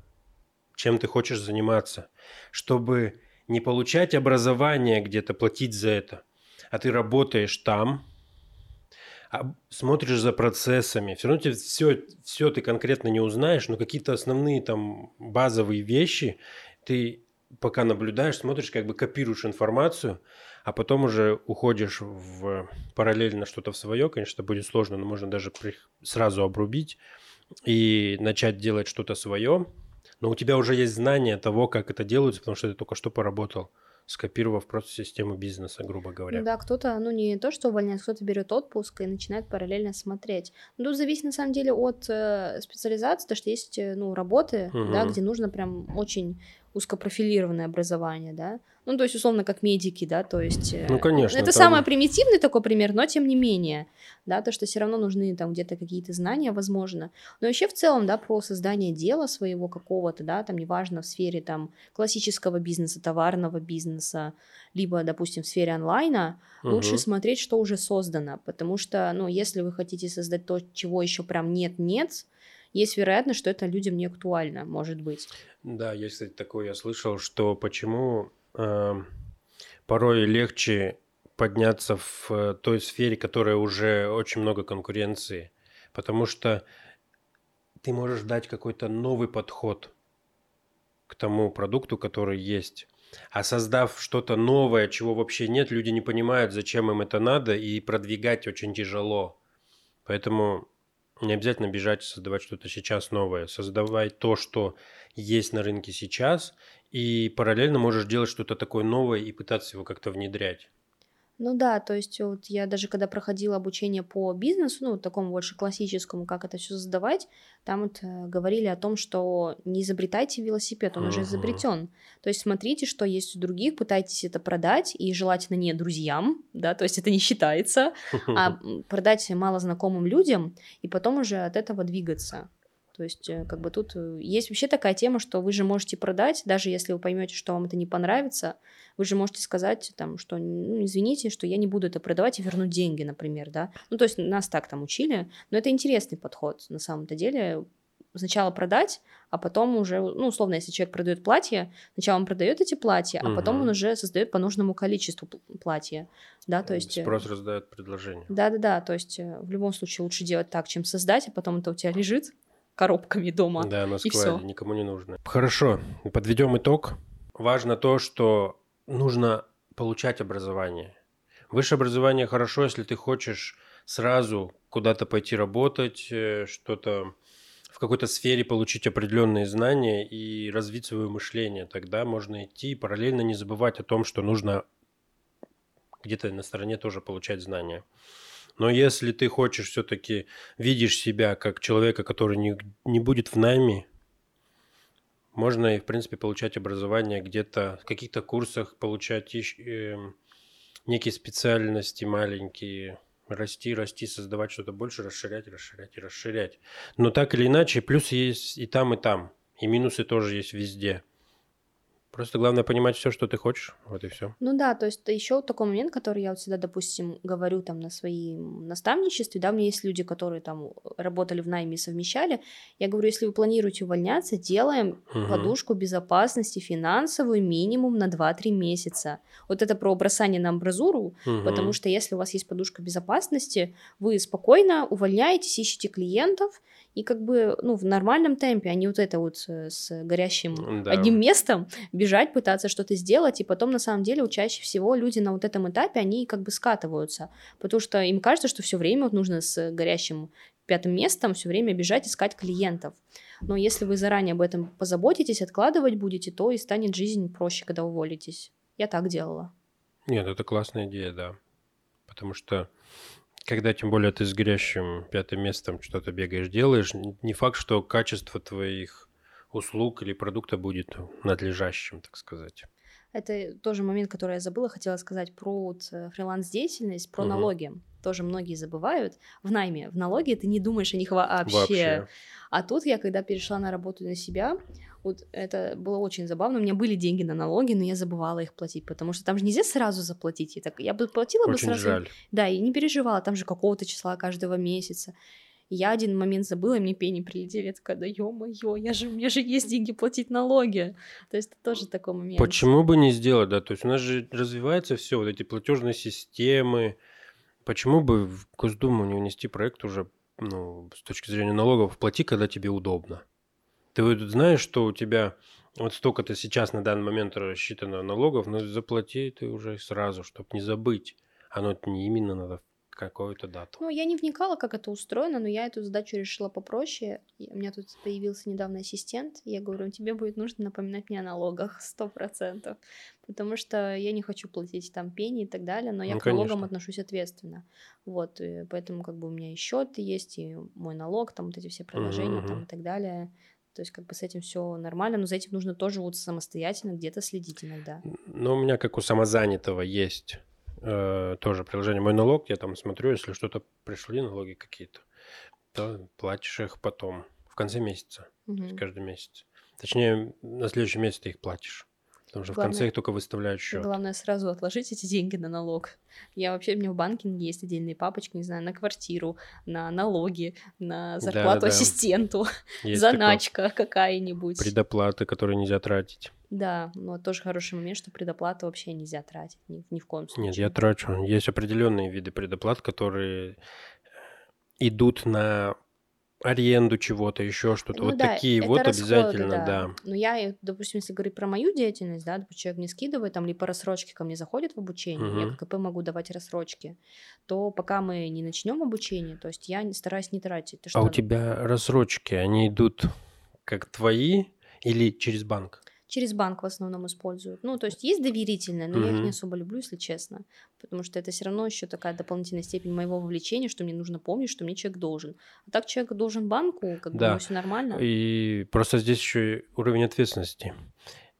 чем ты хочешь заниматься, чтобы не получать образование где-то, платить за это, а ты работаешь там, а смотришь за процессами, все равно тебе все, все ты конкретно не узнаешь, но какие-то основные там базовые вещи ты пока наблюдаешь, смотришь, как бы копируешь информацию, а потом уже уходишь в параллельно что-то в свое, конечно, это будет сложно, но можно даже сразу обрубить и начать делать что-то свое, но у тебя уже есть знание того, как это делается, потому что ты только что поработал скопировав просто систему бизнеса, грубо говоря. Да, кто-то, ну не то, что увольняет, кто-то берет отпуск и начинает параллельно смотреть. Ну, тут зависит на самом деле от э, специализации, потому что есть, э, ну, работы, угу. да, где нужно прям очень узкопрофилированное образование, да, ну, то есть, условно, как медики, да, то есть... Э, ну, конечно. Это там... самый примитивный такой пример, но тем не менее, да, то, что все равно нужны там где-то какие-то знания, возможно. Но еще в целом, да, про создание дела своего какого-то, да, там, неважно, в сфере там классического бизнеса, товарного бизнеса, либо, допустим, в сфере онлайна, угу. лучше смотреть, что уже создано, потому что, ну, если вы хотите создать то, чего еще прям нет-нет, есть вероятность, что это людям не актуально, может быть. Да, есть, кстати, такое, я слышал, что почему э, порой легче подняться в э, той сфере, которая уже очень много конкуренции, потому что ты можешь дать какой-то новый подход к тому продукту, который есть. А создав что-то новое, чего вообще нет, люди не понимают, зачем им это надо, и продвигать очень тяжело. Поэтому не обязательно бежать создавать что-то сейчас новое. Создавай то, что есть на рынке сейчас, и параллельно можешь делать что-то такое новое и пытаться его как-то внедрять. Ну да, то есть вот я даже когда проходила обучение по бизнесу, ну, такому больше классическому, как это все создавать, там вот э, говорили о том, что не изобретайте велосипед, он uh-huh. уже изобретен. То есть смотрите, что есть у других, пытайтесь это продать, и желательно не друзьям, да, то есть это не считается, а продать малознакомым людям, и потом уже от этого двигаться. То есть, э, как бы тут э, есть вообще такая тема, что вы же можете продать, даже если вы поймете, что вам это не понравится, вы же можете сказать, там, что, ну, извините, что я не буду это продавать и вернуть деньги, например, да. Ну, то есть нас так там учили, но это интересный подход на самом-то деле. Сначала продать, а потом уже, ну, условно, если человек продает платье, сначала он продает эти платья, угу. а потом он уже создает по нужному количеству платья, да, то есть... Э, Спрос раздает предложение. Да-да-да, то есть в любом случае лучше делать так, чем создать, а потом это у тебя лежит, коробками дома. Да, на складе, никому не нужно. Хорошо, подведем итог. Важно то, что нужно получать образование. Высшее образование хорошо, если ты хочешь сразу куда-то пойти работать, э, что-то в какой-то сфере получить определенные знания и развить свое мышление. Тогда можно идти и параллельно не забывать о том, что нужно где-то на стороне тоже получать знания. Но если ты хочешь все-таки, видишь себя как человека, который не, не будет в найме, можно и, в принципе, получать образование где-то, в каких-то курсах получать э, некие специальности маленькие, расти, расти, создавать что-то больше, расширять, расширять и расширять. Но так или иначе, плюс есть и там, и там. И минусы тоже есть везде. Просто главное понимать все, что ты хочешь, вот и все. Ну да, то есть еще такой момент, который я вот всегда, допустим, говорю там на своем наставничестве, да, у меня есть люди, которые там работали в найме и совмещали, я говорю, если вы планируете увольняться, делаем угу. подушку безопасности финансовую минимум на 2-3 месяца. Вот это про бросание на амбразуру, угу. потому что если у вас есть подушка безопасности, вы спокойно увольняетесь, ищете клиентов, и как бы, ну, в нормальном темпе, а не вот это вот э, с горящим да. одним местом бежать, пытаться что-то сделать, и потом, на самом деле, чаще всего люди на вот этом этапе, они как бы скатываются, потому что им кажется, что все время вот нужно с горящим пятым местом все время бежать, искать клиентов. Но если вы заранее об этом позаботитесь, откладывать будете, то и станет жизнь проще, когда уволитесь. Я так делала. Нет, это классная идея, да. Потому что когда тем более ты с горящим пятым местом что-то бегаешь, делаешь, не факт, что качество твоих услуг или продукта будет надлежащим, так сказать. Это тоже момент, который я забыла, хотела сказать про э, фриланс-деятельность, про угу. налоги. Тоже многие забывают. В найме, в налоге ты не думаешь о них вообще. вообще. А тут я, когда перешла на работу на себя, Вот это было очень забавно. У меня были деньги на налоги, но я забывала их платить, потому что там же нельзя сразу заплатить. И так я бы платила Очень бы сразу. жаль. Да, и не переживала, там же какого-то числа каждого месяца. Я один момент забыла, и мне пени прилетели. Я такая, да ё-моё, я же, у меня же есть деньги платить налоги. То есть это тоже такой момент. Почему бы не сделать, да? То есть у нас же развивается все, вот эти платежные системы. Почему бы в Госдуму не внести проект уже, ну, с точки зрения налогов, плати, когда тебе удобно? Ты вот знаешь, что у тебя вот столько-то сейчас на данный момент рассчитано налогов, но заплати ты уже сразу, чтобы не забыть. Оно не именно надо какую-то дату. Ну, я не вникала, как это устроено, но я эту задачу решила попроще. У меня тут появился недавно ассистент. Я говорю, тебе будет нужно напоминать мне о налогах сто процентов, потому что я не хочу платить там пени и так далее, но я Ну, к налогам конечно. отношусь ответственно. Вот, и поэтому как бы у меня и счет есть, и мой налог, там вот эти все приложения Мгм, там и так далее. То есть как бы с этим все нормально, но за этим нужно тоже вот самостоятельно где-то следить иногда. Но у меня, как у самозанятого, есть э, тоже приложение «Мой налог». Я там смотрю, если что-то пришли, налоги какие-то, то платишь их потом, в конце месяца, то есть каждый месяц. Точнее, на следующий месяц ты их платишь. Потому что в конце Главное- их только выставляют счет. Главное сразу отложить эти деньги на налог. Я вообще, у меня в банкинге есть отдельные папочки, не знаю, на квартиру, на налоги, на зарплату Да-да-да. ассистенту, Есть такое заначка какая-нибудь. предоплаты, которые нельзя тратить. Да, но тоже хороший момент, что предоплату вообще нельзя тратить ни, ни в коем случае. Нет, я трачу. Есть определенные виды предоплат, которые идут на аренду чего-то, еще что-то. Ну вот да, такие вот расходы, обязательно, да. Но я, э, допустим, если говорить про мою деятельность, да, допустим, человек мне скидывает, там, либо по рассрочке ко мне заходит в обучение, я Мгм. как КП могу давать рассрочки, то пока мы не начнем обучение, то есть я стараюсь не тратить. А у тебя рассрочки, они идут как твои или через банк? Через банк в основном используют. Ну, то есть есть доверительные, но я их не особо люблю, если честно. Потому что это все равно еще такая дополнительная степень моего вовлечения, что мне нужно помнить, что мне человек должен. А так человек должен банку, как бы Да. все нормально. И просто здесь еще уровень ответственности.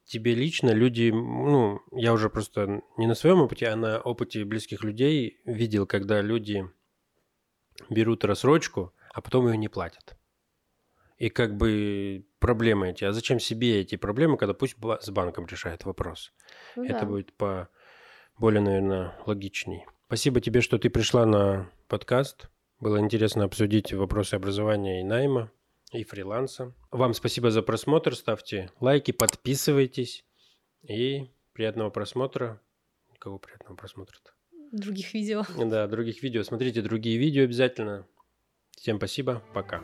Тебе лично люди, ну, я уже просто не на своем опыте, а на опыте близких людей видел, когда люди берут рассрочку, а потом ее не платят. И как бы проблемы эти. А зачем себе эти проблемы, когда пусть с банком решает вопрос? Ну Это да. будет по более, наверное, логичней. Спасибо тебе, что ты пришла на подкаст. Было интересно обсудить вопросы образования и найма, и фриланса. Вам спасибо за просмотр. Ставьте лайки, подписывайтесь. И приятного просмотра. Какого приятного просмотра-то? Других видео. Да, других видео. Смотрите другие видео обязательно. Всем спасибо. Пока.